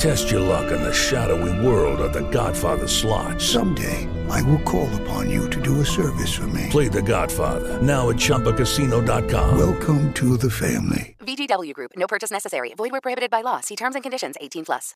Test your luck in the shadowy world of The Godfather slot. Someday, I will call upon you to do a service for me. Play The Godfather now at ChumbaCasino.com. Welcome to the family. VGW Group. No purchase necessary. Void where prohibited by law. See terms and conditions. 18 plus.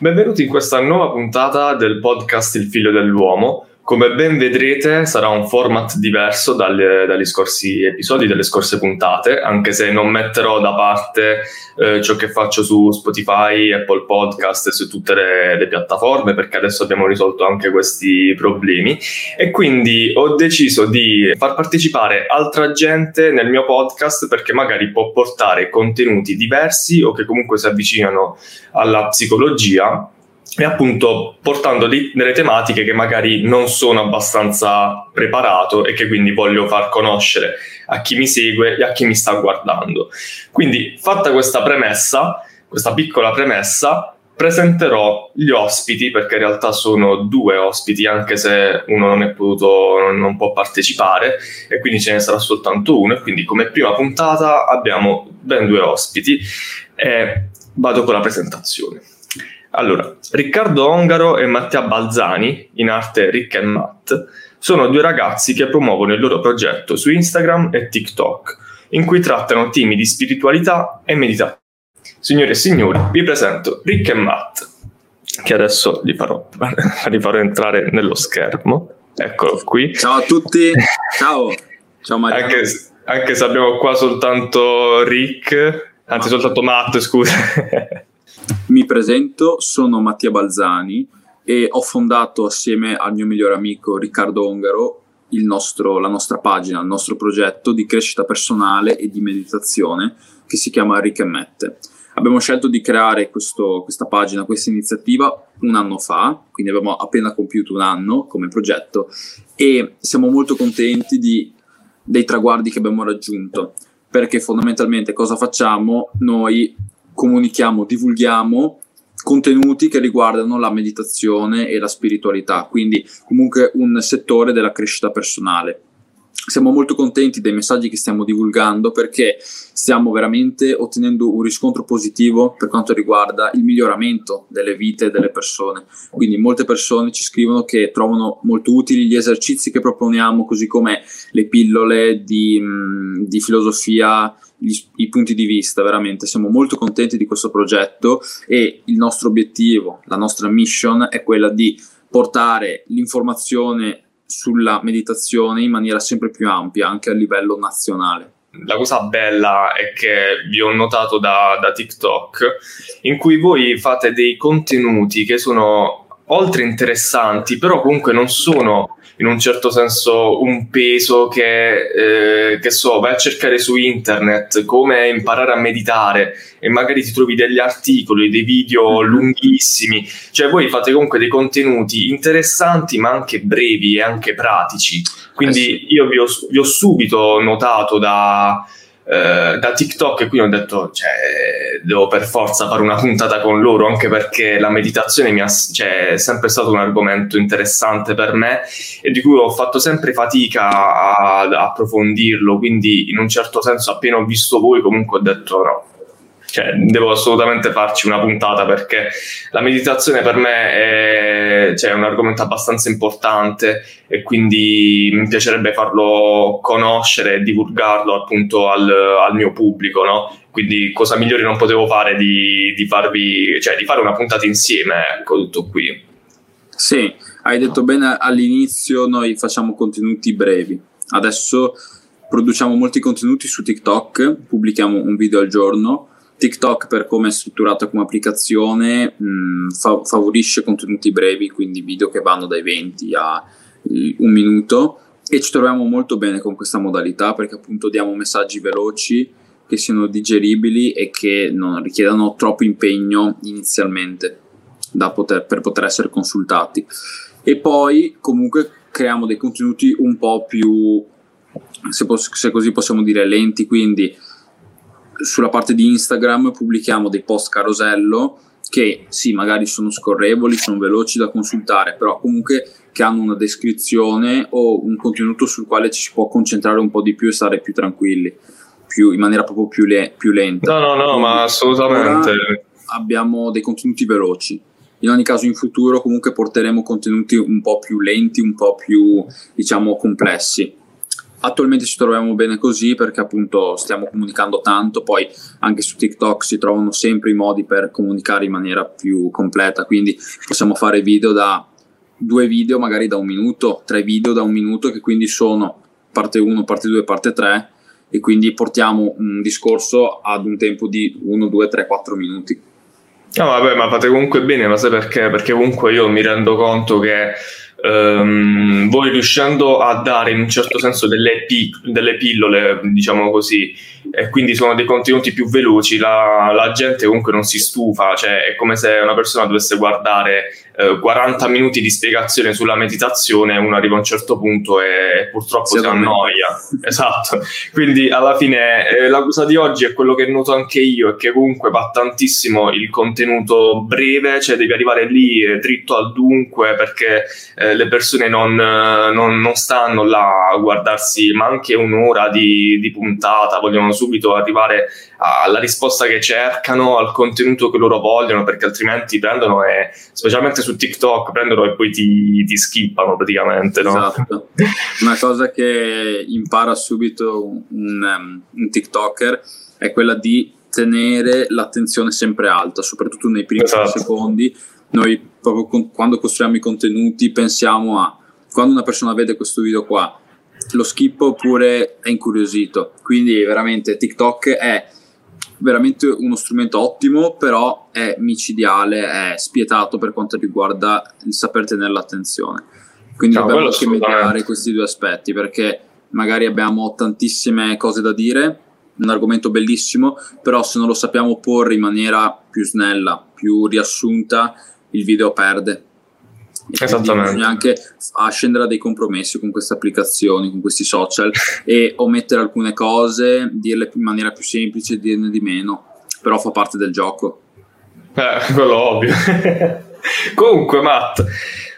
Benvenuti in questa nuova puntata del podcast Il figlio dell'uomo. Come ben vedrete sarà un format diverso dalle, dagli scorsi episodi, dalle scorse puntate, anche se non metterò da parte eh, ciò che faccio su Spotify, Apple Podcast e su tutte le, le, piattaforme, perché adesso abbiamo risolto anche questi problemi. E quindi ho deciso di far partecipare altra gente nel mio podcast perché magari può portare contenuti diversi o che comunque si avvicinano alla psicologia e appunto portando dei, delle tematiche che magari non sono abbastanza preparato e che quindi voglio far conoscere a chi mi segue e a chi mi sta guardando. Quindi fatta questa premessa, questa piccola premessa, presenterò gli ospiti perché in realtà sono due ospiti anche se uno non è potuto non può partecipare e quindi ce ne sarà soltanto uno e quindi come prima puntata abbiamo ben due ospiti e vado con la presentazione. Allora, Riccardo Ongaro e Mattia Balzani, in arte Rick and Matt, sono due ragazzi che promuovono il loro progetto su Instagram e TikTok, in cui trattano temi di spiritualità e meditazione. Signore e signori, vi presento Rick e Matt, che adesso li farò, li farò entrare nello schermo. Eccolo qui. Ciao a tutti, ciao. Ciao Maria. Anche, anche se abbiamo qua soltanto Rick, anzi soltanto Matt, scusa. Mi presento, sono Mattia Balzani e ho fondato assieme al mio migliore amico Riccardo Ongaro nostro, la nostra pagina, il nostro progetto di crescita personale e di meditazione che si chiama Rick e Mette. Abbiamo scelto di creare questo, questa pagina, questa iniziativa un anno fa, quindi abbiamo appena compiuto un anno come progetto e siamo molto contenti di, dei traguardi che abbiamo raggiunto perché fondamentalmente cosa facciamo? Noi comunichiamo, divulghiamo contenuti che riguardano la meditazione e la spiritualità, quindi comunque un settore della crescita personale siamo molto contenti dei messaggi che stiamo divulgando perché stiamo veramente ottenendo un riscontro positivo per quanto riguarda il miglioramento delle vite delle persone. Quindi molte persone ci scrivono che trovano molto utili gli esercizi che proponiamo, così come le pillole di, mh, di filosofia, gli, i punti di vista, veramente. Siamo molto contenti di questo progetto e il nostro obiettivo, la nostra mission è quella di portare l'informazione sulla meditazione in maniera sempre più ampia, anche a livello nazionale. La cosa bella è che vi ho notato da, da TikTok, in cui voi fate dei contenuti che sono oltre interessanti, però comunque non sono in un certo senso un peso che, eh, che so, vai a cercare su internet come imparare a meditare e magari ti trovi degli articoli, dei video mm-hmm. lunghissimi, cioè voi fate comunque dei contenuti interessanti ma anche brevi e anche pratici, quindi eh io vi ho, vi ho subito notato da eh, da TikTok e quindi ho detto cioè, devo per forza fare una puntata con loro anche perché la meditazione mi ha, cioè, è sempre stato un argomento interessante per me e di cui ho fatto sempre fatica ad approfondirlo. Quindi in un certo senso appena ho visto voi comunque ho detto no cioè, devo assolutamente farci una puntata perché la meditazione per me è, cioè, un argomento abbastanza importante e quindi mi piacerebbe farlo conoscere e divulgarlo appunto al, al mio pubblico, no? Quindi cosa migliore non potevo fare di, di, farvi, cioè, di fare una puntata insieme, ecco tutto qui. Sì, hai detto bene all'inizio, noi facciamo contenuti brevi. Adesso produciamo molti contenuti su TikTok, pubblichiamo un video al giorno. TikTok, per come è strutturata come applicazione, mh, fa- favorisce contenuti brevi, quindi video che vanno dai 20 a un minuto e ci troviamo molto bene con questa modalità perché appunto diamo messaggi veloci che siano digeribili e che non richiedano troppo impegno inizialmente poter, per poter essere consultati. E poi comunque creiamo dei contenuti un po' più se, poss- se così possiamo dire, lenti, quindi sulla parte di Instagram pubblichiamo dei post carosello che sì, magari sono scorrevoli, sono veloci da consultare, però comunque che hanno una descrizione o un contenuto sul quale ci si può concentrare un po' di più e stare più tranquilli, più, in maniera proprio più, le- più lenta. No, no, no, Quindi, ma assolutamente. Abbiamo dei contenuti veloci. In ogni caso, in futuro, comunque porteremo contenuti un po' più lenti, un po' più, diciamo, complessi attualmente ci troviamo bene così perché appunto stiamo comunicando tanto, poi anche su TikTok si trovano sempre i modi per comunicare in maniera più completa, quindi possiamo fare video da due video magari da un minuto, tre video da un minuto che quindi sono parte 1, parte 2, parte 3 e quindi portiamo un discorso ad un tempo di 1, 2, 3, 4 minuti. No, vabbè, ma fate comunque bene, ma sai perché? Perché comunque io mi rendo conto che ehm, voi riuscendo a dare in un certo senso delle, pi- delle pillole, diciamo così, e quindi sono dei contenuti più veloci, la, la, gente comunque non si stufa, cioè è come se una persona dovesse guardare eh, 40 minuti di spiegazione sulla meditazione, uno arriva a un certo punto e purtroppo si, si annoia. esatto, quindi alla fine eh, la cosa di oggi è quello che noto anche io, è che comunque va tantissimo il contenuto breve, cioè devi arrivare lì eh, dritto al dunque perché eh, le persone non, non, non, stanno là a guardarsi ma anche un'ora di, di puntata, vogliono subito arrivare alla risposta che cercano, al contenuto che loro vogliono, perché altrimenti prendono e, specialmente su TikTok, prendono e poi ti, ti skippano praticamente. No? Esatto. Una cosa che impara subito un, un, un TikToker è quella di tenere l'attenzione sempre alta, soprattutto nei primi esatto. secondi. Noi proprio con, quando costruiamo i contenuti pensiamo a quando una persona vede questo video qua lo skip oppure è incuriosito. Quindi veramente TikTok è veramente uno strumento ottimo, però è micidiale, è spietato per quanto riguarda il saper tenere l'attenzione. Quindi no, dobbiamo anche mediare questi due aspetti perché magari abbiamo tantissime cose da dire, un argomento bellissimo, però se non lo sappiamo porre in maniera più snella, più riassunta, il video perde Esattamente. Bisogna anche scendere a dei compromessi con queste applicazioni, con questi social e omettere alcune cose, dirle in maniera più semplice, dirne di meno, però fa parte del gioco. Eh, quello ovvio. comunque, Matt,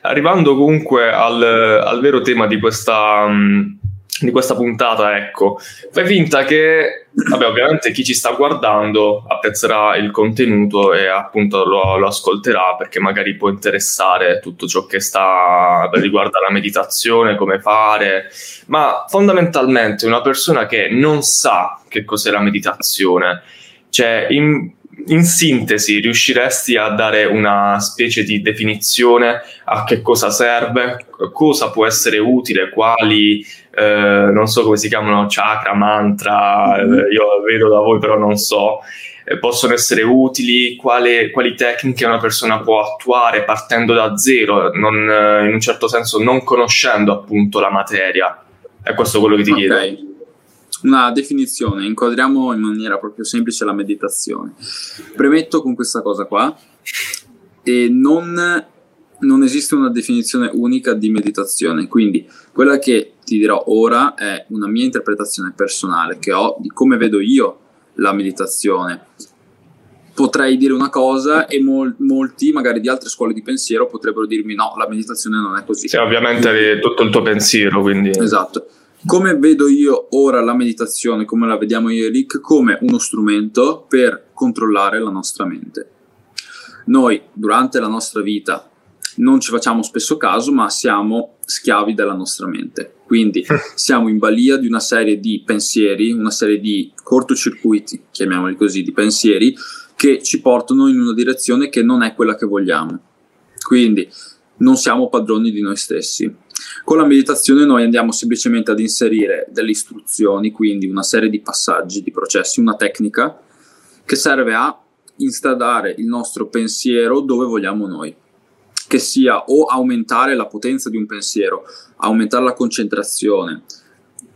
arrivando comunque al, al vero tema di questa, um, di questa puntata, ecco, fai finta che, vabbè, ovviamente chi ci sta guardando apprezzerà il contenuto e appunto lo, lo ascolterà perché magari può interessare tutto ciò che sta riguarda la meditazione, come fare, ma fondamentalmente una persona che non sa che cos'è la meditazione, cioè in, in sintesi, riusciresti a dare una specie di definizione a che cosa serve, cosa può essere utile, quali, eh, non so come si chiamano, chakra, mantra, mm-hmm. eh, io vedo da voi però non so, eh, possono essere utili, quale, quali tecniche una persona può attuare partendo da zero, non, eh, in un certo senso non conoscendo appunto la materia. È questo quello che ti okay. chiedo una definizione, inquadriamo in maniera proprio semplice la meditazione. Premetto con questa cosa qua, e non, non esiste una definizione unica di meditazione, quindi quella che ti dirò ora è una mia interpretazione personale che ho di come vedo io la meditazione. Potrei dire una cosa e mol- molti, magari di altre scuole di pensiero, potrebbero dirmi no, la meditazione non è così. Sì, ovviamente hai tutto il tuo pensiero, quindi... Esatto come vedo io ora la meditazione, come la vediamo io e Rick, come uno strumento per controllare la nostra mente. Noi durante la nostra vita non ci facciamo spesso caso, ma siamo schiavi della nostra mente. Quindi siamo in balia di una serie di pensieri, una serie di cortocircuiti, chiamiamoli così, di pensieri che ci portano in una direzione che non è quella che vogliamo. Quindi non siamo padroni di noi stessi Con la meditazione noi andiamo semplicemente ad inserire delle istruzioni, quindi una serie di passaggi, di processi, una tecnica che serve a installare il nostro pensiero dove vogliamo noi, che sia o aumentare la potenza di un pensiero, aumentare la concentrazione,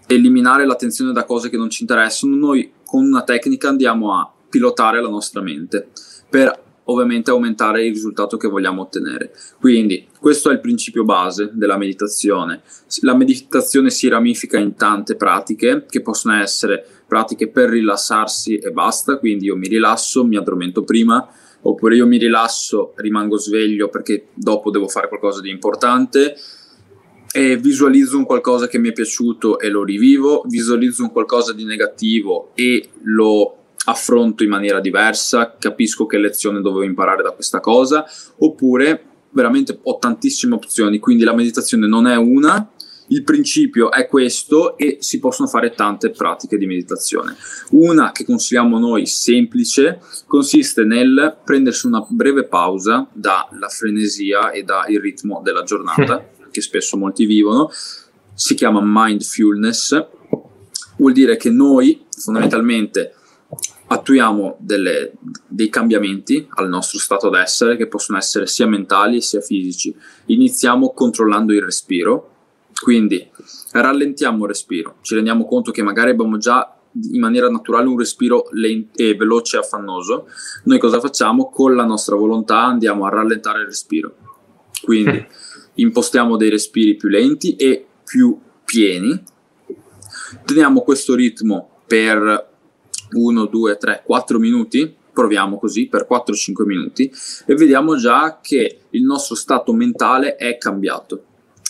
eliminare l'attenzione da cose che non ci interessano, noi con una tecnica andiamo a pilotare la nostra mente per ovviamente aumentare il risultato che vogliamo ottenere. Quindi questo è il principio base della meditazione. La meditazione si ramifica in tante pratiche che possono essere pratiche per rilassarsi e basta, quindi io mi rilasso, mi addormento prima, oppure io mi rilasso, rimango sveglio perché dopo devo fare qualcosa di importante e visualizzo un qualcosa che mi è piaciuto e lo rivivo, visualizzo un qualcosa di negativo e lo affronto in maniera diversa, capisco che lezione dovevo imparare da questa cosa, oppure veramente ho tantissime opzioni, quindi la meditazione non è una, il principio è questo e si possono fare tante pratiche di meditazione. Una che consigliamo noi semplice consiste nel prendersi una breve pausa dalla frenesia e dal ritmo della giornata, che spesso molti vivono, si chiama mindfulness, vuol dire che noi fondamentalmente attuiamo delle, dei cambiamenti al nostro stato d'essere che possono essere sia mentali sia fisici. Iniziamo controllando il respiro, quindi rallentiamo il respiro, ci rendiamo conto che magari abbiamo già in maniera naturale un respiro lento e veloce e affannoso. Noi cosa facciamo? Con la nostra volontà andiamo a rallentare il respiro. Quindi impostiamo dei respiri più lenti e più pieni. Teniamo questo ritmo per 1, 2, 3, 4 minuti, proviamo così per 4-5 minuti e vediamo già che il nostro stato mentale è cambiato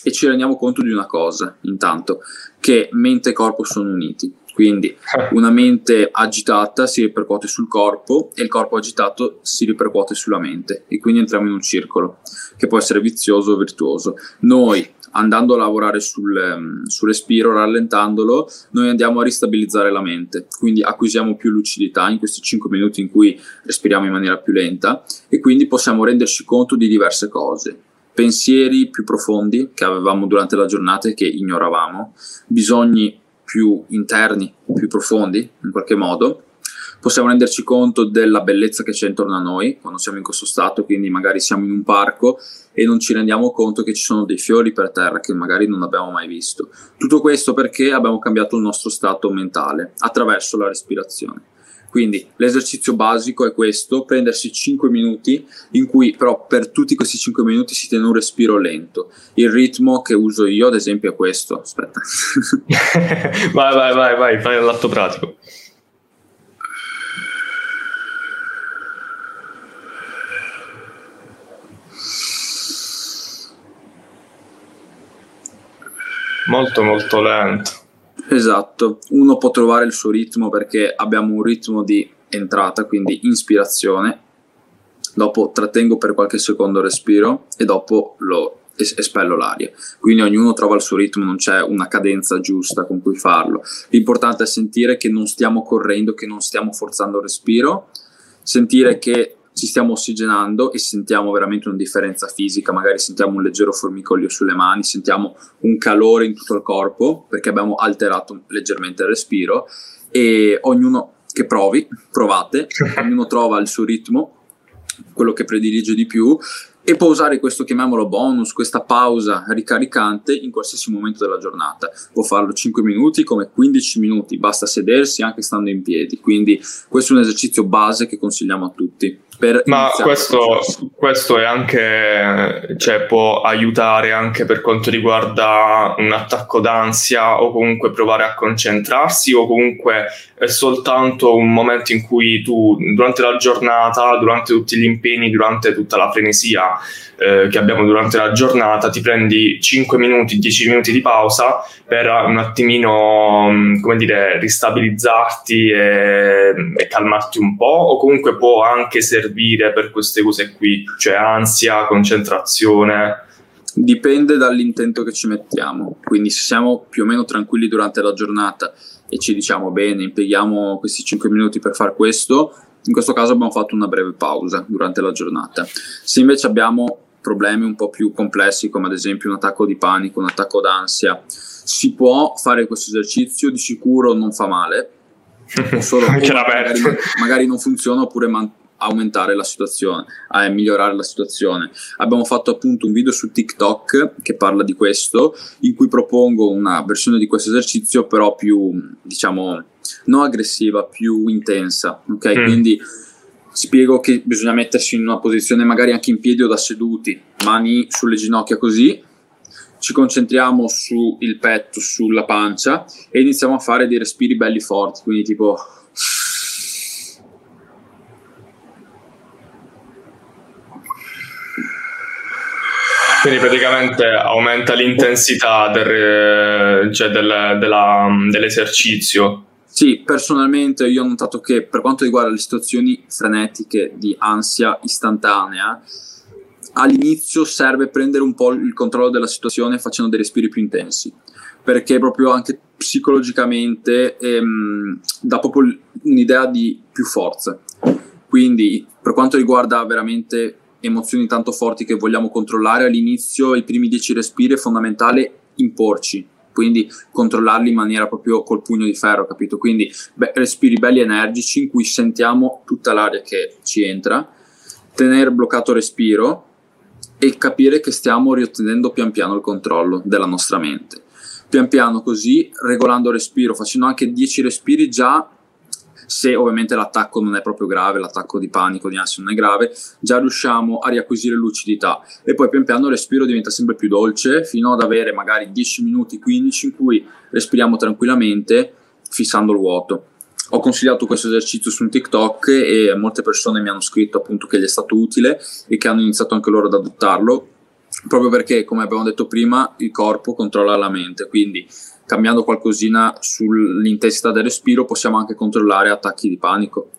e ci rendiamo conto di una cosa intanto, che mente e corpo sono uniti. Quindi una mente agitata si ripercuote sul corpo e il corpo agitato si ripercuote sulla mente e quindi entriamo in un circolo che può essere vizioso o virtuoso. Noi andando a lavorare sul, um, sul, respiro, rallentandolo, noi andiamo a ristabilizzare la mente, quindi acquisiamo più lucidità in questi 5 minuti in cui respiriamo in maniera più lenta e quindi possiamo renderci conto di diverse cose. Pensieri più profondi che avevamo durante la giornata e che ignoravamo, bisogni più interni, più profondi in qualche modo, possiamo renderci conto della bellezza che c'è intorno a noi quando siamo in questo stato, quindi magari siamo in un parco e non ci rendiamo conto che ci sono dei fiori per terra che magari non abbiamo mai visto. Tutto questo perché abbiamo cambiato il nostro stato mentale attraverso la respirazione. Quindi l'esercizio basico è questo, prendersi 5 minuti in cui però per tutti questi 5 minuti si tiene un respiro lento. Il ritmo che uso io ad esempio è questo. Aspetta. vai, vai, vai, vai, fai l'atto pratico. Molto molto lento. Esatto, uno può trovare il suo ritmo perché abbiamo un ritmo di entrata, quindi ispirazione, dopo trattengo per qualche secondo respiro e dopo lo espello l'aria. Quindi ognuno trova il suo ritmo, non c'è una cadenza giusta con cui farlo. L'importante è sentire che non stiamo correndo, che non stiamo forzando il respiro, sentire che ci stiamo ossigenando e sentiamo veramente una differenza fisica, magari sentiamo un leggero formicolio sulle mani, sentiamo un calore in tutto il corpo perché abbiamo alterato leggermente il respiro e ognuno che provi, provate, ognuno trova il suo ritmo, quello che predilige di più e può usare questo, chiamiamolo bonus, questa pausa ricaricante in qualsiasi momento della giornata. Può farlo 5 minuti come 15 minuti, basta sedersi anche stando in piedi. Quindi questo è un esercizio base che consigliamo a tutti. Ma questo, questo, è anche, cioè, può aiutare anche per quanto riguarda un attacco d'ansia o comunque provare a concentrarsi o comunque è soltanto un momento in cui tu durante la giornata, durante tutti gli impegni, durante tutta la frenesia eh, che abbiamo durante la giornata, ti prendi 5 minuti, 10 minuti di pausa per un attimino, mm, come dire, ristabilizzarti e, e calmarti un po' o comunque può anche servire per queste cose qui, cioè ansia, concentrazione. Dipende dall'intento che ci mettiamo, quindi se siamo più o meno tranquilli durante la giornata e ci diciamo bene, impieghiamo questi 5 minuti per fare questo, in questo caso abbiamo fatto una breve pausa durante la giornata. Se invece abbiamo problemi un po' più complessi come ad esempio un attacco di panico, un attacco d'ansia, si può fare questo esercizio, di sicuro non fa male, o solo magari, magari, non funziona oppure man- aumentare la situazione, a migliorare la situazione. Abbiamo fatto appunto un video su TikTok che parla di questo, in cui propongo una versione di questo esercizio però più, diciamo, non aggressiva, più intensa, ok? Mm. Quindi spiego che bisogna mettersi in una posizione magari anche in piedi o da seduti, mani sulle ginocchia così, ci concentriamo sul petto, sulla pancia e iniziamo a fare dei respiri belli forti, quindi tipo Quindi praticamente aumenta l'intensità del, cioè del, della, dell'esercizio. Sì, personalmente io ho notato che per quanto riguarda le situazioni frenetiche di ansia istantanea, all'inizio serve prendere un po' il controllo della situazione facendo dei respiri più intensi, perché proprio anche psicologicamente ehm, dà proprio un'idea di più forza. Quindi per quanto riguarda veramente emozioni tanto forti che vogliamo controllare, all'inizio i primi dieci respiri è fondamentale imporci, quindi controllarli in maniera proprio col pugno di ferro, capito? Quindi beh, respiri belli energici in cui sentiamo tutta l'aria che ci entra, tenere bloccato respiro e capire che stiamo riottenendo pian piano il controllo della nostra mente. Pian piano così, regolando il respiro, facendo anche 10 respiri già se ovviamente l'attacco non è proprio grave, l'attacco di panico, di ansia non è grave, già riusciamo a riacquisire lucidità e poi pian piano il respiro diventa sempre più dolce fino ad avere magari 10 minuti, 15 in cui respiriamo tranquillamente fissando il vuoto. Ho consigliato questo esercizio su TikTok e molte persone mi hanno scritto appunto che gli è stato utile e che hanno iniziato anche loro ad adottarlo proprio perché, come abbiamo detto prima, il corpo controlla la mente, quindi cambiando qualcosina sull'intensità del respiro possiamo anche controllare attacchi di panico.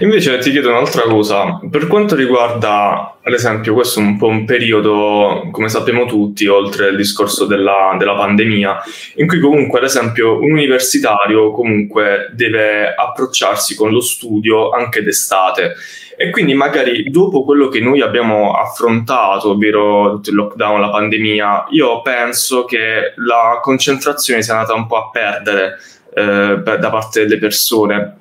Invece ti chiedo un'altra cosa, per quanto riguarda, ad esempio, questo è un po' un periodo, come sappiamo tutti, oltre il discorso della, della pandemia, in cui comunque, ad esempio, un universitario comunque deve approcciarsi con lo studio anche d'estate e quindi magari dopo quello che noi abbiamo affrontato, ovvero il lockdown, la pandemia, io penso che la concentrazione sia andata un po' a perdere eh, da parte delle persone.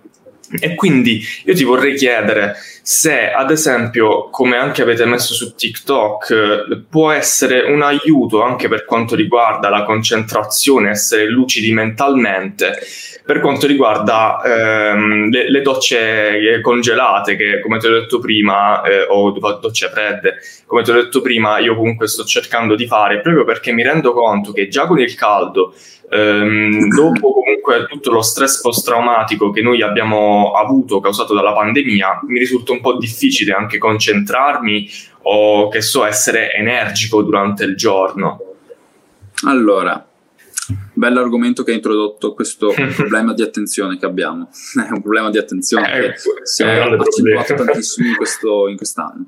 E quindi io ti vorrei chiedere se, ad esempio, come anche avete messo su TikTok, può essere un aiuto anche per quanto riguarda la concentrazione, essere lucidi mentalmente, per quanto riguarda ehm, le, le, docce congelate, che come ti ho detto prima, eh, o docce fredde, come ti ho detto prima, io comunque sto cercando di fare proprio perché mi rendo conto che già con il caldo, ehm, dopo comunque tutto lo stress post-traumatico che noi abbiamo avuto causato dalla pandemia, mi risulta un po' difficile anche concentrarmi o che so essere energico durante il giorno. Allora, Bell'argomento che ha introdotto questo problema di attenzione che abbiamo. È un problema di attenzione eh, che si è accentuato tantissimo in, questo, in quest'anno.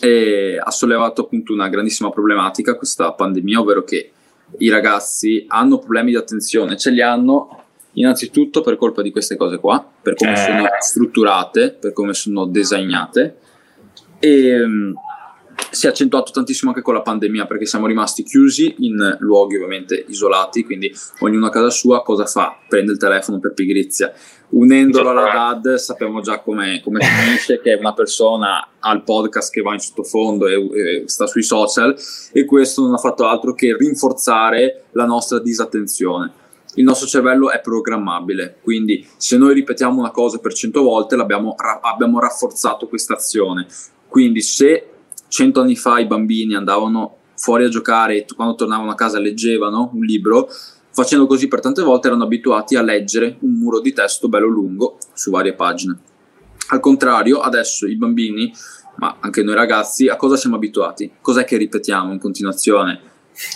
E ha sollevato appunto una grandissima problematica questa pandemia, ovvero che i ragazzi hanno problemi di attenzione, ce li hanno innanzitutto per colpa di queste cose qua, per come eh. sono strutturate, per come sono disegnate. E si è accentuato tantissimo anche con la pandemia perché siamo rimasti chiusi in luoghi ovviamente isolati, quindi ognuno a casa sua cosa fa? Prende il telefono per pigrizia. Unendolo alla DAD sappiamo già come, come finisce, che è una persona al podcast che va in sottofondo e, e sta sui social e questo non ha fatto altro che rinforzare la nostra disattenzione il nostro cervello è programmabile, quindi se noi ripetiamo una cosa per 100 volte abbiamo rafforzato questa azione. Quindi se cento anni fa i bambini andavano fuori a giocare e quando tornavano a casa leggevano un libro, facendo così per tante volte erano abituati a leggere un muro di testo bello lungo su varie pagine. Al contrario, adesso i bambini, ma anche noi ragazzi, a cosa siamo abituati? Cos'è che ripetiamo in continuazione?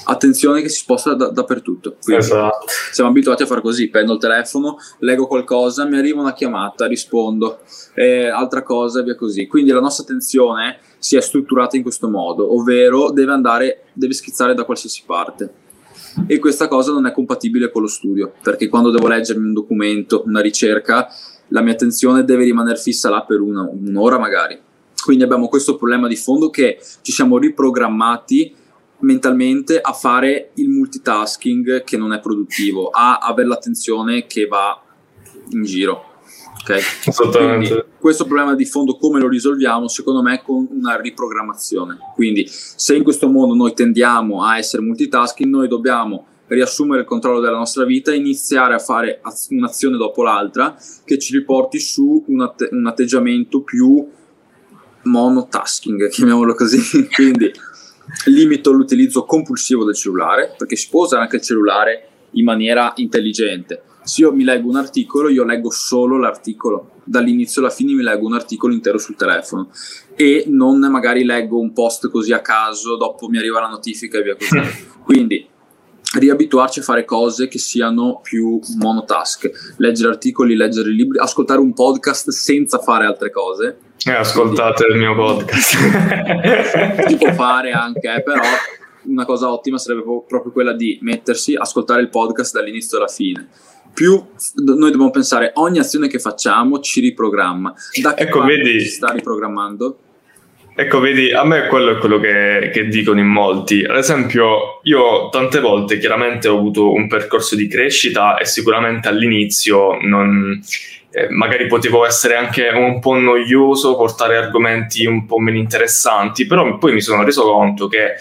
Attenzione che si sposta da, dappertutto. Quindi esatto. Siamo abituati a fare così: prendo il telefono, leggo qualcosa, mi arriva una chiamata, rispondo, eh, altra cosa e via così. Quindi la nostra attenzione si è strutturata in questo modo, ovvero deve andare, deve schizzare da qualsiasi parte. E questa cosa non è compatibile con lo studio, perché quando devo leggermi un documento, una ricerca, la mia attenzione deve rimanere fissa là per una, un'ora magari Quindi abbiamo questo problema di fondo che ci siamo riprogrammati mentalmente a fare il multitasking che non è produttivo, a avere l'attenzione che va in giro. Okay? Quindi, questo problema di fondo come lo risolviamo? Secondo me con una riprogrammazione. Quindi se in questo mondo noi tendiamo a essere multitasking, noi dobbiamo riassumere il controllo della nostra vita e iniziare a fare un'azione dopo l'altra che ci riporti su un, att- un atteggiamento più monotasking, chiamiamolo così. Quindi limito l'utilizzo compulsivo del cellulare, perché si può usare anche il cellulare in maniera intelligente. Se io mi leggo un articolo, io leggo solo l'articolo, dall'inizio alla fine mi leggo un articolo intero sul telefono e non magari leggo un post così a caso, dopo mi arriva la notifica e via così. Quindi riabituarci a fare cose che siano più monotask, leggere articoli, leggere libri, ascoltare un podcast senza fare altre cose. Eh, ascoltate il mio podcast. si può fare anche, eh, però una cosa ottima sarebbe proprio quella di mettersi, ascoltare il podcast dall'inizio alla fine. Più noi dobbiamo pensare, ogni azione che facciamo ci riprogramma. Da che ecco, vedi, si sta riprogrammando? Ecco, vedi, a me quello è quello che, che, dicono in molti. Ad esempio, io tante volte chiaramente ho avuto un percorso di crescita e sicuramente all'inizio non, eh, magari potevo essere anche un po' noioso, portare argomenti un po' meno interessanti, però poi mi sono reso conto che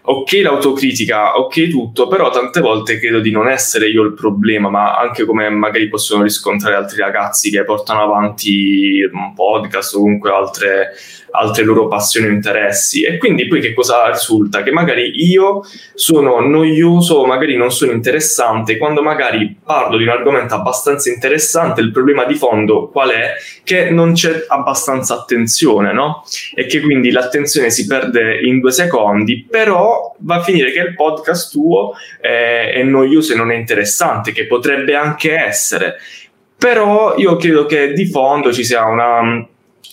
ok l'autocritica, ok tutto, però tante volte credo di non essere io il problema, ma anche come magari possono riscontrare altri ragazzi che portano avanti un podcast o comunque altre, altre loro passioni o interessi. E quindi poi che cosa risulta? Che magari io sono noioso, magari non sono interessante, quando magari parlo di un argomento abbastanza interessante, il problema di fondo qual è? Che non c'è abbastanza attenzione, no? E che quindi l'attenzione si perde in due secondi, però va a finire che il podcast tuo è, è noioso e non è interessante, che potrebbe anche essere. Però io credo che di fondo ci sia una,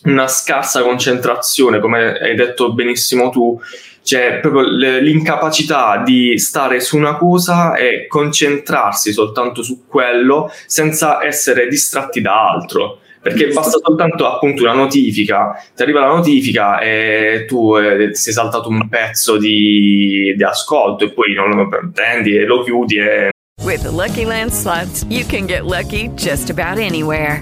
una scarsa concentrazione, come hai detto benissimo tu, cioè proprio l'incapacità di stare su una cosa e concentrarsi soltanto su quello senza essere distratti da altro. Perché basta soltanto appunto una notifica, ti arriva la notifica e tu eh, sei saltato un pezzo di, di, ascolto e poi non lo prendi e lo chiudi e... With the Lucky Land slots, you can get lucky just about anywhere.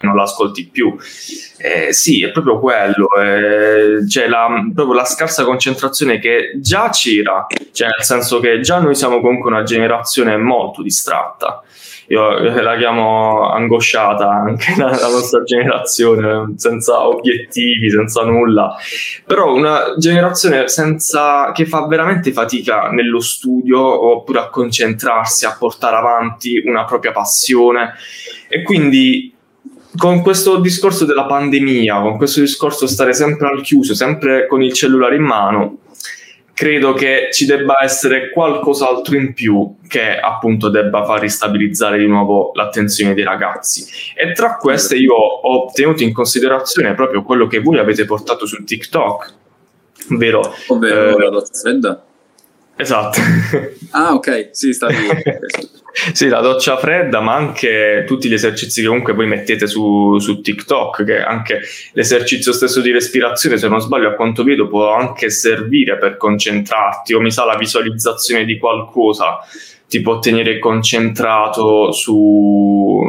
Non l'ascolti più. Eh, sì, è proprio quello. Eh, c'è la, proprio la scarsa concentrazione che già c'era. Cioè, nel senso che già noi siamo comunque una generazione molto distratta io la chiamo angosciata anche la, la, nostra generazione, senza obiettivi, senza nulla, però una generazione senza, che fa veramente fatica nello studio oppure a concentrarsi, a portare avanti una propria passione e quindi con questo discorso della pandemia, con questo discorso stare sempre al chiuso, sempre con il cellulare in mano, credo che ci debba essere qualcos'altro in più che appunto debba far ristabilizzare di nuovo l'attenzione dei ragazzi. E tra queste io ho tenuto in considerazione proprio quello che voi avete portato su TikTok, ovvero, ovvero eh, la fredda. Esatto. Ah, ok, sì, sta sì, la doccia fredda, ma anche tutti gli esercizi che comunque voi mettete su, su, TikTok, che anche l'esercizio stesso di respirazione, se non sbaglio, a quanto vedo, può anche servire per concentrarti, o mi sa la visualizzazione di qualcosa ti può tenere concentrato su...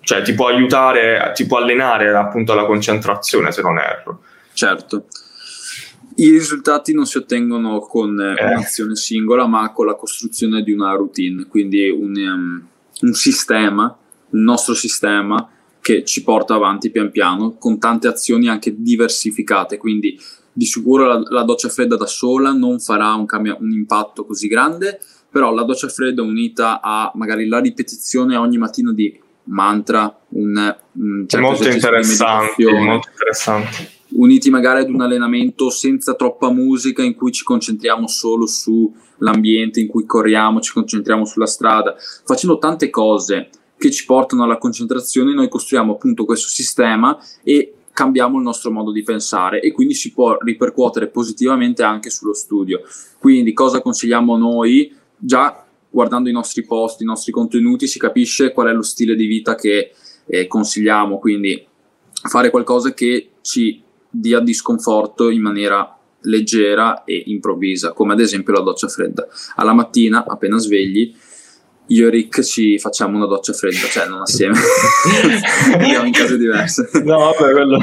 cioè ti può aiutare, ti può allenare appunto la concentrazione, se non erro. Certo. I risultati non si ottengono con eh. un'azione singola, ma con la costruzione di una routine, quindi un, um, un sistema, il nostro sistema che ci porta avanti pian piano con tante azioni anche diversificate. Quindi di sicuro la, la doccia fredda da sola non farà un, cambia- un, impatto così grande, però la doccia fredda unita a magari la ripetizione ogni mattino di mantra, un, un certo molto interessante, molto interessante uniti magari ad un allenamento senza troppa musica in cui ci concentriamo solo sull'ambiente in cui corriamo, ci concentriamo sulla strada, facendo tante cose che ci portano alla concentrazione, noi costruiamo appunto questo sistema e cambiamo il nostro modo di pensare e quindi si può ripercuotere positivamente anche sullo studio. Quindi cosa consigliamo noi? Già guardando i nostri post, i nostri contenuti si capisce qual è lo stile di vita che eh, consigliamo, quindi fare qualcosa che ci dia disconforto in maniera leggera e improvvisa, come ad esempio la doccia fredda. Alla mattina, appena svegli, io e Rick ci facciamo una doccia fredda, cioè non assieme, andiamo in case diverse. No, vabbè, quello...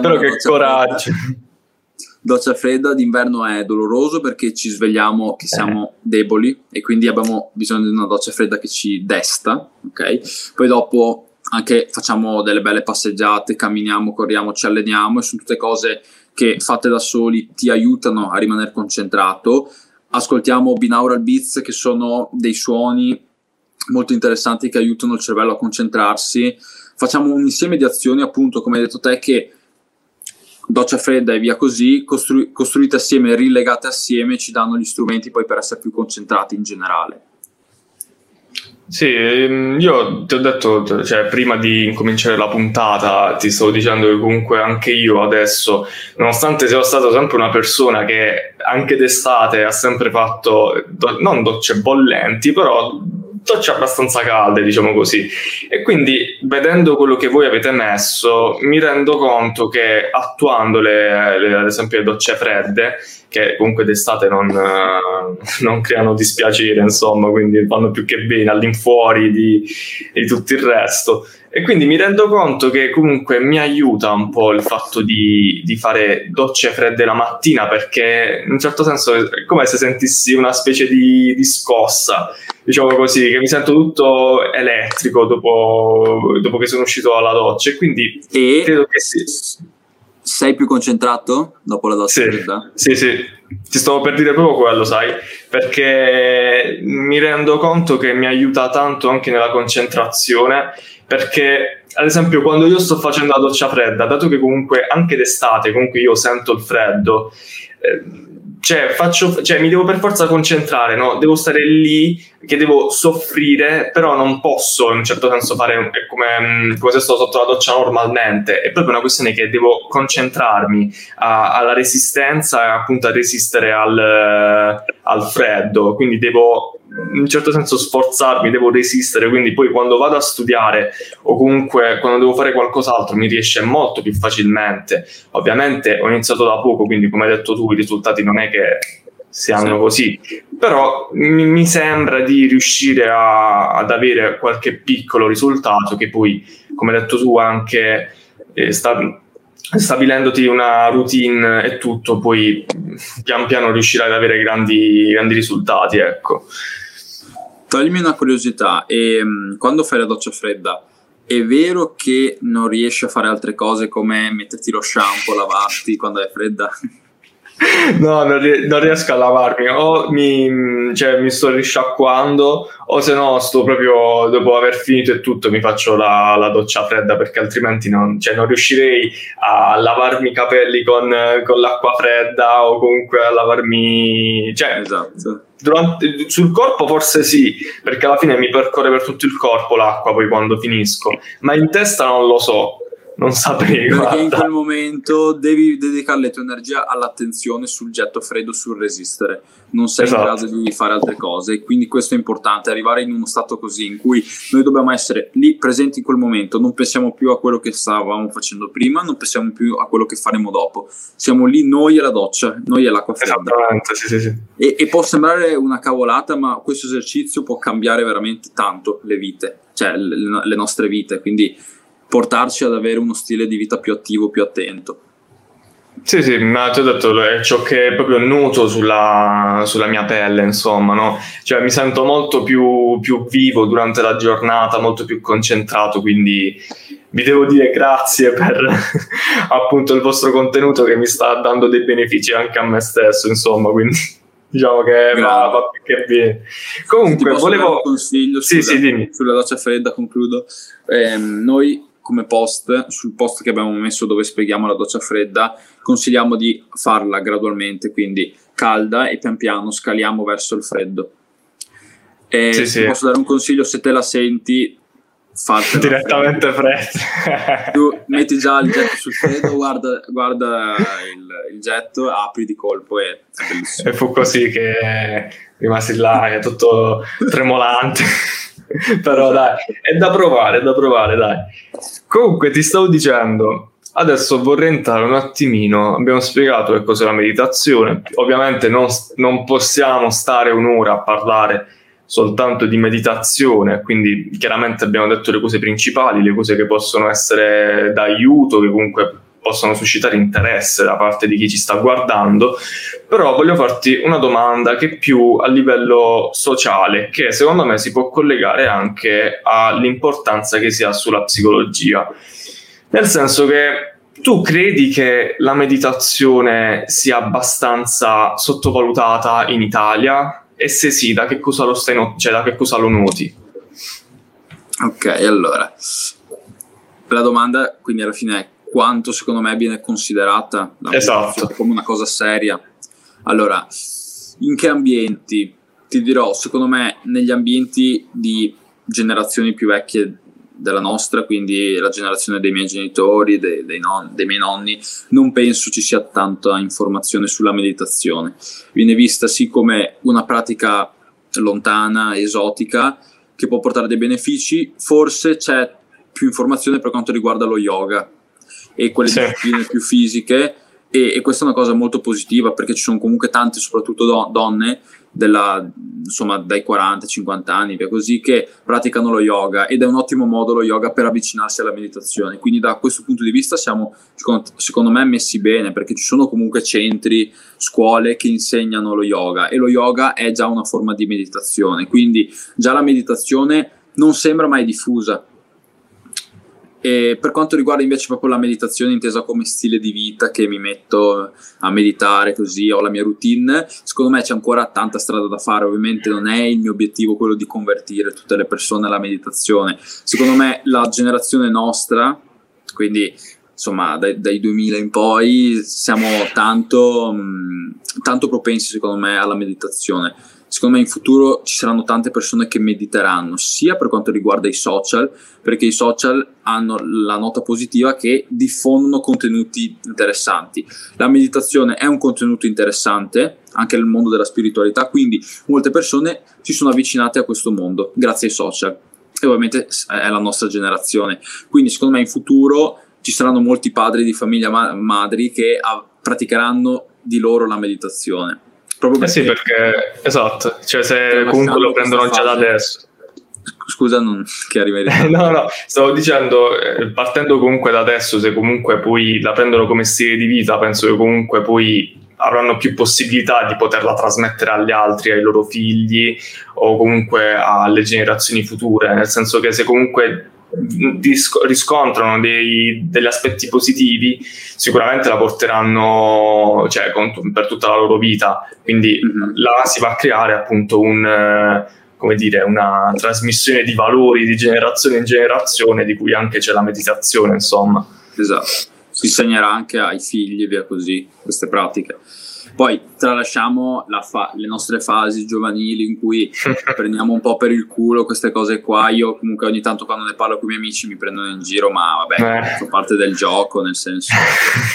Però che coraggio. Fredda. Doccia fredda d'inverno è doloroso perché ci svegliamo che siamo eh. deboli e quindi abbiamo bisogno di una doccia fredda che ci desta, ok? Poi dopo anche facciamo delle belle passeggiate, camminiamo, corriamo, ci alleniamo e sono tutte cose che fatte da soli ti aiutano a rimanere concentrato. Ascoltiamo binaural beats che sono dei suoni molto interessanti che aiutano il cervello a concentrarsi. Facciamo un insieme di azioni, appunto, come hai detto te, che doccia fredda e via così, costru- costruite assieme, rilegate assieme, ci danno gli strumenti poi per essere più concentrati in generale. Sì, ehm, io ti ho detto, cioè, prima di incominciare la puntata, ti stavo dicendo che comunque anche io adesso, nonostante sia stato sempre una persona che anche d'estate ha sempre fatto, non docce bollenti, però docce abbastanza calde, diciamo così. E quindi, vedendo quello che voi avete messo, mi rendo conto che attuandole, le, ad esempio le docce fredde, che comunque d'estate non, uh, non, creano dispiacere, insomma, quindi vanno più che bene all'infuori di, di tutto il resto. E quindi mi rendo conto che comunque mi aiuta un po' il fatto di, di, fare docce fredde la mattina perché in un certo senso è come se sentissi una specie di, di scossa, diciamo così, che mi sento tutto elettrico dopo, dopo che sono uscito dalla doccia. E quindi e credo che sia sei più concentrato dopo la doccia sì, fredda? Sì, sì, ti stavo per dire proprio quello, sai, perché mi rendo conto che mi aiuta tanto anche nella concentrazione, perché ad esempio quando io sto facendo la doccia fredda, dato che comunque anche d'estate comunque io sento il freddo, eh, cioè, faccio, cioè, mi devo per forza concentrare, no? Devo stare lì, che devo soffrire, però non posso in un certo senso fare come, mm, come se sto sotto la doccia normalmente. È proprio una questione che devo concentrarmi a, alla resistenza e appunto a resistere al, al freddo. Quindi devo in un certo senso sforzarmi, devo resistere, quindi poi quando vado a studiare o comunque quando devo fare qualcos'altro mi riesce molto più facilmente. Ovviamente ho iniziato da poco, quindi come hai detto tu i risultati non è che siano sì. così, però mi, mi, sembra di riuscire a, ad avere qualche piccolo risultato che poi, come hai detto tu, anche eh, sta, stabilendoti una routine e tutto, poi pian piano riuscirai ad avere grandi, grandi risultati, ecco. Toglimi una curiosità, e, ehm, quando fai la doccia fredda, è vero che non riesci a fare altre cose come metterti lo shampoo, lavarti quando è fredda? No, non, ries- non, riesco a lavarmi, o mi, cioè, mi, sto risciacquando, o se no sto proprio dopo aver finito e tutto mi faccio la, la doccia fredda perché altrimenti non, cioè, non, riuscirei a lavarmi i capelli con, con, l'acqua fredda o comunque a lavarmi... Cioè, esatto. Durante, sul corpo forse sì, perché alla fine mi percorre per tutto il corpo l'acqua poi quando finisco, ma in testa non lo so non saprei. Perché guarda. in quel momento devi dedicare la tua energia all'attenzione sul getto freddo, sul resistere. Non sei esatto. in grado di fare altre cose. Quindi questo è importante, arrivare in uno stato così in cui noi dobbiamo essere lì presenti in quel momento. Non pensiamo più a quello che stavamo facendo prima, non pensiamo più a quello che faremo dopo. Siamo lì noi e la doccia, noi e l'acqua fredda. Sì, sì, sì. E, e può sembrare una cavolata, ma questo esercizio può cambiare veramente tanto le vite, cioè le, le nostre vite. Quindi portarci ad avere uno stile di vita più attivo, più attento. Sì, sì, ma ti ho detto, è ciò che proprio nuto sulla, sulla mia pelle, insomma, no? Cioè mi sento molto più, più, vivo durante la giornata, molto più concentrato, quindi vi devo dire grazie per appunto il vostro contenuto che mi sta dando dei benefici anche a me stesso, insomma, quindi diciamo che va, va più che bene. Comunque, volevo... un consiglio sì, sulla, sì, dimmi. sulla doccia fredda, concludo. Eh, noi come post, sul post che abbiamo messo dove spieghiamo la doccia fredda, consigliamo di farla gradualmente, quindi calda e pian piano scaliamo verso il freddo. E Sì, sì. posso dare un consiglio, se te la senti, fatela. Direttamente fredda. Tu metti già il getto sul freddo, guarda, guarda il, il getto, apri di colpo e è bellissimo. E fu così che rimasi là, tutto tremolante. Però dai, è da provare, è da provare, dai. Comunque ti stavo dicendo, adesso vorrei entrare un attimino, abbiamo spiegato che cos'è la meditazione, ovviamente non, non possiamo stare un'ora a parlare soltanto di meditazione, quindi chiaramente abbiamo detto le cose principali, le cose che possono essere d'aiuto, che comunque possono suscitare interesse da parte di chi ci sta guardando, però voglio farti una domanda che è più a livello sociale, che secondo me si può collegare anche all'importanza che si ha sulla psicologia. Nel senso che tu credi che la meditazione sia abbastanza sottovalutata in Italia? E se sì, da che cosa lo not- cioè, da che cosa lo noti? Ok, allora, la domanda quindi alla fine è quanto secondo me viene considerata Esatto. meditazione come una cosa seria. Allora, in che ambienti? Ti dirò, secondo me negli ambienti di generazioni più vecchie della nostra, quindi la generazione dei miei genitori, dei, dei non- dei miei nonni, non penso ci sia tanta informazione sulla meditazione. Viene vista sì come una pratica lontana, esotica, che può portare dei benefici, forse c'è più informazione per quanto riguarda lo yoga e quelle Sì. discipline più fisiche e, e questa è una cosa molto positiva perché ci sono comunque tante, soprattutto do- donne della, insomma, dai 40-50 anni, via così, che praticano lo yoga ed è un ottimo modo lo yoga per avvicinarsi alla meditazione. Quindi da questo punto di vista siamo, secondo, secondo me, messi bene perché ci sono comunque centri, scuole che insegnano lo yoga e lo yoga è già una forma di meditazione. Quindi già la meditazione non sembra mai diffusa. E per quanto riguarda invece proprio la meditazione intesa come stile di vita che mi metto a meditare così, ho la mia routine, secondo me c'è ancora tanta strada da fare, ovviamente non è il mio obiettivo quello di convertire tutte le persone alla meditazione. Secondo me la generazione nostra, quindi insomma dai, dai 2000 in poi, siamo tanto, tanto propensi secondo me alla meditazione secondo me in futuro ci saranno tante persone che mediteranno, sia per quanto riguarda i social, perché i social hanno la nota positiva che diffondono contenuti interessanti. La meditazione è un contenuto interessante, anche nel mondo della spiritualità, quindi molte persone si sono avvicinate a questo mondo grazie ai social. E ovviamente è la nostra generazione. Quindi secondo me in futuro ci saranno molti padri di famiglia ma- madri che ah, praticheranno di loro la meditazione. Proprio Eh sì, perché esatto, cioè se Tralasciando comunque lo prendono già da adesso. Scusa, non, che arriva. No, no, stavo dicendo, eh, partendo comunque da adesso, se comunque poi la prendono come stile di vita, penso che comunque poi avranno più possibilità di poterla trasmettere agli altri, ai loro figli o comunque alle generazioni future, nel senso che se comunque riscontrano dei- degli aspetti positivi, sicuramente la porteranno cioè, con- per tutta la loro vita. Quindi Mhm. là si va a creare appunto un, come dire, una trasmissione di valori di generazione in generazione, di cui anche c'è la meditazione, insomma. Esatto. Si insegnerà anche ai figli, via così, queste pratiche. Poi tralasciamo la fa- le nostre fasi giovanili in cui prendiamo un po' per il culo queste cose qua. Io comunque ogni tanto quando ne parlo con i miei amici mi prendono in giro, ma vabbè, Eh. fa parte del gioco, nel senso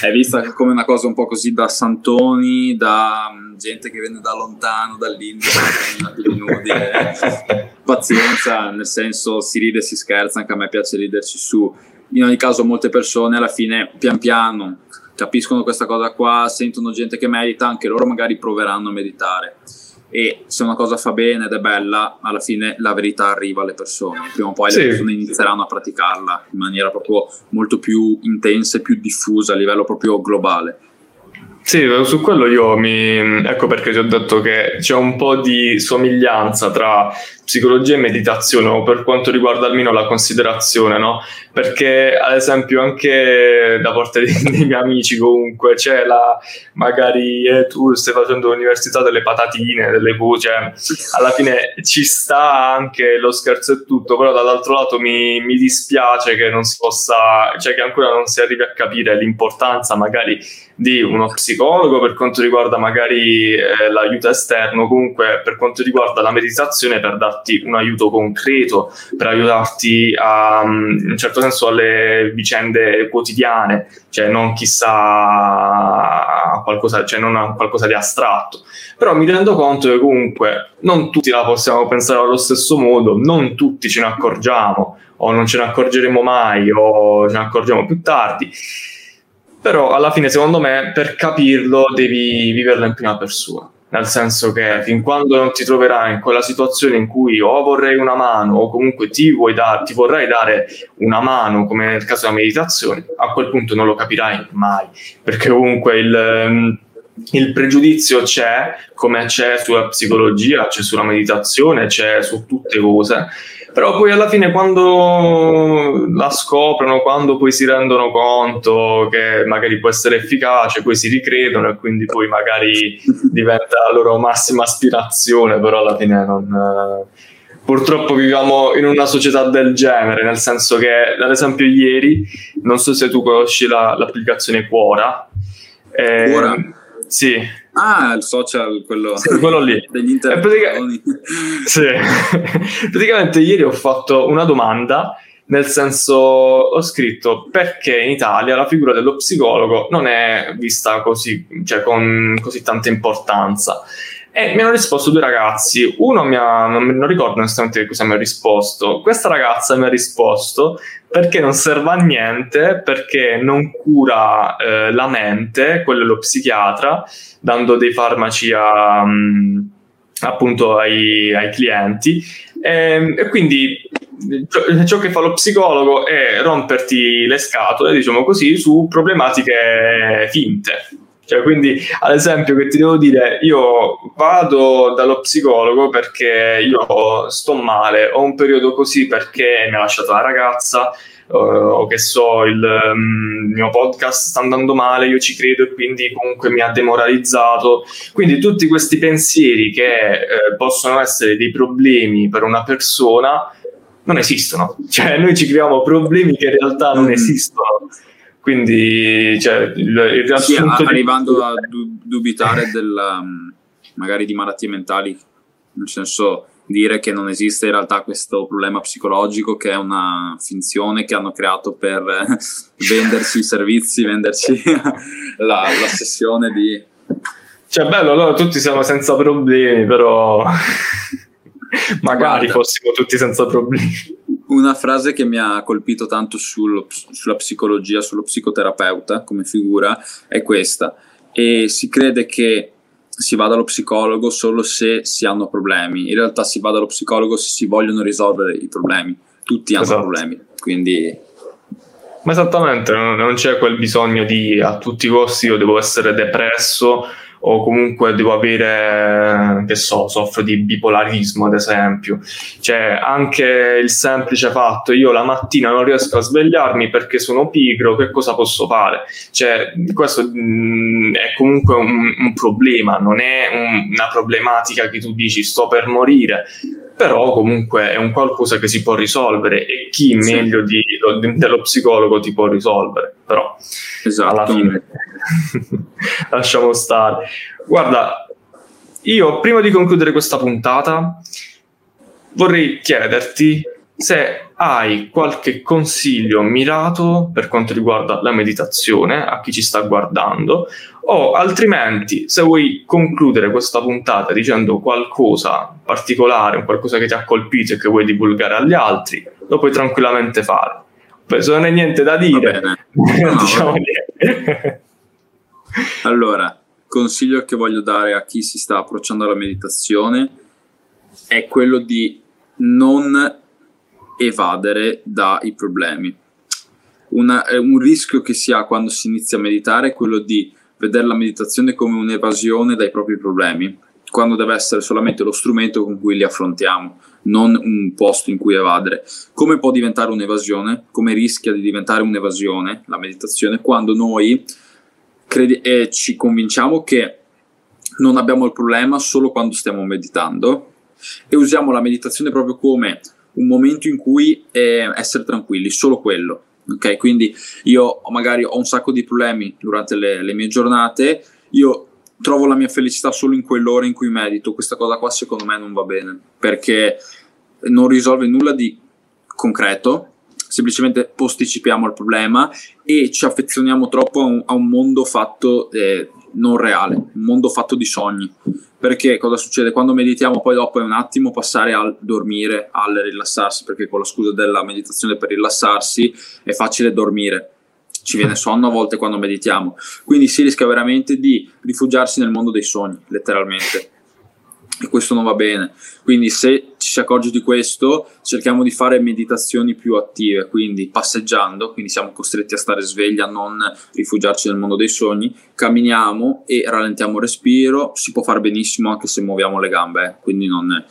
è vista come una cosa un po' così da santoni, da mm, gente che viene da lontano, dall'India, nudi. Pazienza, nel senso si ride e si scherza, anche a me piace riderci su. In ogni caso molte persone alla fine pian piano capiscono questa cosa qua, sentono gente che medita, anche loro magari proveranno a meditare. E se una cosa fa bene ed è bella, alla fine la verità arriva alle persone. Prima o poi Sì. le persone inizieranno a praticarla in maniera proprio molto più intensa e più diffusa a livello proprio globale. Sì, su quello io mi... Ecco perché ti ho detto che c'è un po' di somiglianza tra psicologia e meditazione, o per quanto riguarda almeno la considerazione, no? Perché ad esempio anche da parte dei, dei miei amici comunque c'è la, magari eh, tu stai facendo l'università delle patatine, delle voci, cioè, alla fine ci sta anche lo scherzo e tutto, però dall'altro lato mi, mi dispiace che non si possa, cioè che ancora non si arrivi a capire l'importanza magari di uno psicologo per quanto riguarda magari eh, l'aiuto esterno, comunque per quanto riguarda la meditazione per darti un aiuto concreto, per aiutarti a, mm, in un certo senso alle vicende quotidiane, cioè non chissà qualcosa, cioè non a qualcosa di astratto. Però mi rendo conto che comunque non tutti la possiamo pensare allo stesso modo, non tutti ce ne accorgiamo o non ce ne accorgeremo mai o ce ne accorgiamo più tardi però alla fine secondo me per capirlo devi viverlo in prima persona nel senso che fin quando non ti troverai in quella situazione in cui o vorrei una mano o comunque ti, vuoi da- ti vorrai dare una mano come nel caso della meditazione a quel punto non lo capirai mai perché comunque il, il pregiudizio c'è come c'è sulla psicologia c'è sulla meditazione c'è su tutte cose però poi alla fine quando la scoprono, quando poi si rendono conto che magari può essere efficace, poi si ricredono e quindi poi magari diventa la loro massima aspirazione, però alla fine non... Purtroppo viviamo in una società del genere, nel senso che, ad esempio, ieri, non so se tu conosci la, l'applicazione Quora. Eh, Quora? Sì, Ah, il social, quello, sì, quello lì. degli internet. Pratica- sì. Praticamente ieri ho fatto una domanda, nel senso ho scritto perché in Italia la figura dello psicologo non è vista così, cioè con così tanta importanza. E mi hanno risposto due ragazzi. Uno mi ha, non, non ricordo onestamente cosa mi ha risposto. Questa ragazza mi ha risposto perché non serve a niente, perché non cura eh, la mente, quello è lo psichiatra, dando dei farmaci a, um, appunto ai, ai clienti. E, ehm, e quindi ciò che fa lo psicologo è romperti le scatole, diciamo così, su problematiche finte cioè, quindi, ad esempio, che ti devo dire, io vado dallo psicologo perché io sto male, ho un periodo così perché mi ha lasciato la ragazza, uh, o che so, il um, mio podcast sta andando male, io ci credo e quindi comunque mi ha demoralizzato. Quindi tutti questi pensieri che eh, possono essere dei problemi per una persona non esistono. Cioè, noi ci creiamo problemi che in realtà non mm. esistono. Quindi, cioè, il, il riassunto sì, arrivando di... a du- dubitare della, mm, magari di malattie mentali, nel senso dire che non esiste in realtà questo problema psicologico che è una finzione che hanno creato per vendersi i servizi, venderci la, la sessione di... Cioè, bello, allora tutti siamo senza problemi, però magari Guarda. fossimo tutti senza problemi una frase che mi ha colpito tanto sullo, sulla psicologia, sullo psicoterapeuta come figura è questa. E si crede che si vada allo psicologo solo se si hanno problemi. In realtà si va dallo psicologo se si vogliono risolvere i problemi. Tutti hanno esatto. problemi, quindi... Ma esattamente, non c'è quel bisogno di a tutti i costi io devo essere depresso o comunque devo avere, che so, soffro di bipolarismo ad esempio. Cioè, anche il semplice fatto, io la mattina non riesco a svegliarmi perché sono pigro, che cosa posso fare? Cioè, questo mh, mm, è comunque un, un, problema, non è un, una problematica che tu dici sto per morire, però comunque è un qualcosa che si può risolvere e chi meglio di, dello psicologo ti può risolvere, però esatto. alla fine lasciamo stare. Guarda, io prima di concludere questa puntata vorrei chiederti se hai qualche consiglio mirato per quanto riguarda la meditazione a chi ci sta guardando o altrimenti se vuoi concludere questa puntata dicendo qualcosa particolare, qualcosa che ti ha colpito e che vuoi divulgare agli altri, lo puoi tranquillamente fare. Poi se non hai niente da dire, no, diciamo niente. allora, consiglio che voglio dare a chi si sta approcciando alla meditazione è quello di non evadere dai problemi. Una, un rischio che si ha quando si inizia a meditare è quello di vedere la meditazione come un'evasione dai propri problemi, quando deve essere solamente lo strumento con cui li affrontiamo, non un posto in cui evadere. Come può diventare un'evasione? Come rischia di diventare un'evasione la meditazione quando noi credi- eh, ci convinciamo che non abbiamo il problema solo quando stiamo meditando e usiamo la meditazione proprio come un momento in cui eh, essere tranquilli, solo quello. Ok, quindi io magari ho un sacco di problemi durante le, le mie giornate, io trovo la mia felicità solo in quell'ora in cui medito. Questa cosa qua secondo me non va bene perché non risolve nulla di concreto, semplicemente posticipiamo il problema e ci affezioniamo troppo a un, a un mondo fatto eh, non reale, un mondo fatto di sogni. Perché cosa succede? Quando meditiamo poi dopo è un attimo passare al dormire, al rilassarsi, perché con la scusa della meditazione per rilassarsi è facile dormire. Ci viene sonno a volte quando meditiamo. Quindi si rischia veramente di rifugiarsi nel mondo dei sogni, letteralmente e questo non va bene. Quindi se ci si accorge di questo, cerchiamo di fare meditazioni più attive, quindi passeggiando, quindi siamo costretti a stare svegli, a non rifugiarci nel mondo dei sogni, camminiamo e rallentiamo il respiro, si può fare benissimo anche se muoviamo le gambe, eh. quindi non,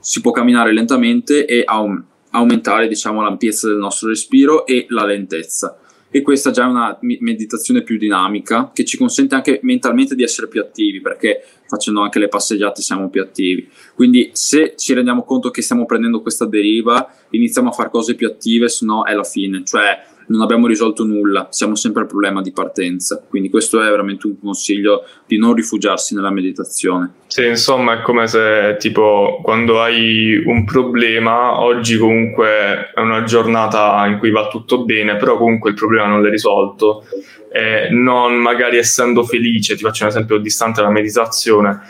si può camminare lentamente e aum- aumentare diciamo, l'ampiezza del nostro respiro e la lentezza e questa già è una meditazione più dinamica che ci consente anche mentalmente di essere più attivi perché facendo anche le passeggiate siamo più attivi. Quindi se ci rendiamo conto che stiamo prendendo questa deriva iniziamo a fare cose più attive se no è la fine. Cioè non abbiamo risolto nulla, siamo sempre al problema di partenza. Quindi questo è veramente un consiglio di non rifugiarsi nella meditazione. Sì, insomma, è come se tipo quando hai un problema, oggi comunque è una giornata in cui va tutto bene, però comunque il problema non l'hai risolto. Eh, non magari essendo felice, ti faccio un esempio distante dalla meditazione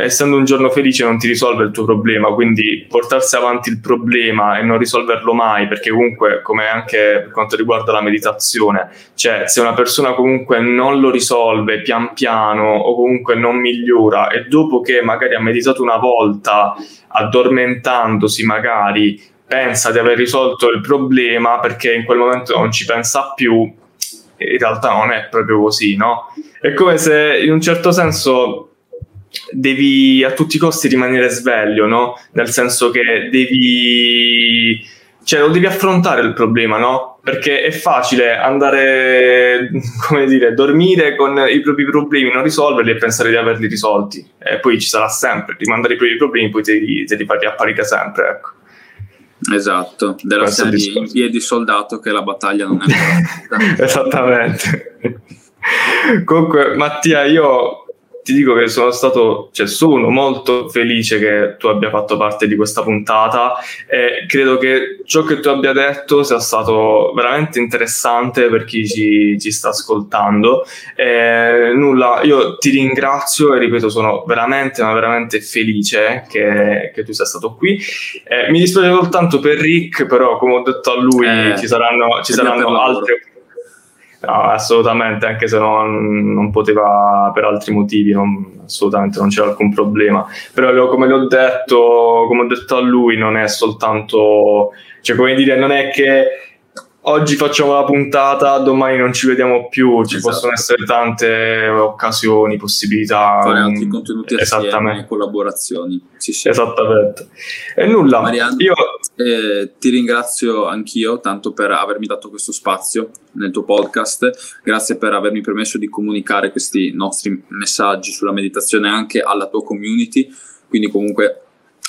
essendo un giorno felice non ti risolve il tuo problema, quindi portarsi avanti il problema e non risolverlo mai, perché comunque, come anche per quanto riguarda la meditazione, cioè se una persona comunque non lo risolve pian piano o comunque non migliora e dopo che magari ha meditato una volta, addormentandosi magari, pensa di aver risolto il problema perché in quel momento non ci pensa più, in realtà non è proprio così, no? È come se in un certo senso devi a tutti i costi rimanere sveglio, no? Nel senso che devi, cioè lo devi affrontare il problema, no? Perché è facile andare, come dire, dormire con i propri problemi, non risolverli e pensare di averli risolti. E poi ci sarà sempre, rimandare i propri problemi, poi te li, te li fai riapparire sempre, ecco. Esatto, della Questo serie in piedi soldato che la battaglia non è ancora Esattamente. Comunque, Mattia, io ti dico che sono stato, cioè sono molto felice che tu abbia fatto parte di questa puntata e credo che ciò che tu abbia detto sia stato veramente interessante per chi ci, ci sta ascoltando. E, nulla, io ti ringrazio e ripeto, sono veramente, ma veramente felice che, che tu sia stato qui. E, mi dispiace soltanto per Rick, però come ho detto a lui eh, ci saranno, ci saranno altre No, assolutamente, anche se non, non, poteva per altri motivi, non, assolutamente non c'era alcun problema. Però come le ho detto, come ho detto a lui, non è soltanto, cioè come dire, non è che oggi facciamo la puntata, domani non ci vediamo più, ci esatto. possono essere tante occasioni, possibilità. Fare altri contenuti assieme, collaborazioni. Sì, sì. Esattamente. E nulla, Mariano, io eh, ti ringrazio anch'io tanto per avermi dato questo spazio nel tuo podcast, grazie per avermi permesso di comunicare questi nostri messaggi sulla meditazione anche alla tua community, quindi comunque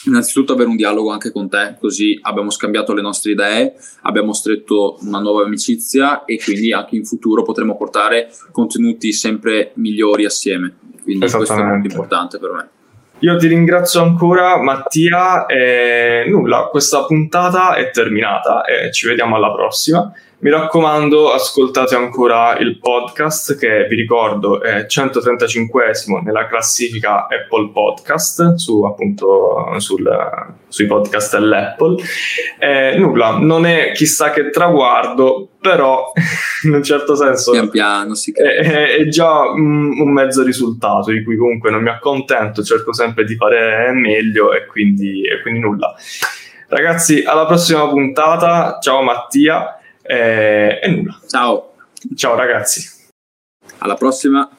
innanzitutto avere un dialogo anche con te, così abbiamo scambiato le nostre idee, abbiamo stretto una nuova amicizia e quindi anche in futuro potremo portare contenuti sempre migliori assieme. Quindi questo è molto importante per me. Io ti ringrazio ancora Mattia e nulla, questa puntata è terminata e ci vediamo alla prossima. Mi raccomando, ascoltate ancora il podcast che vi ricordo è 135esimo nella classifica Apple Podcast su, appunto sul, sui podcast dell'Apple. Eh, nulla, non è chissà che traguardo, però in un certo senso pian piano si è, è, già un, un, mezzo risultato di cui comunque non mi accontento, cerco sempre di fare meglio e quindi, e quindi nulla. Ragazzi, alla prossima puntata. Ciao Mattia. E, e nulla. Ciao. Ciao ragazzi. Alla prossima.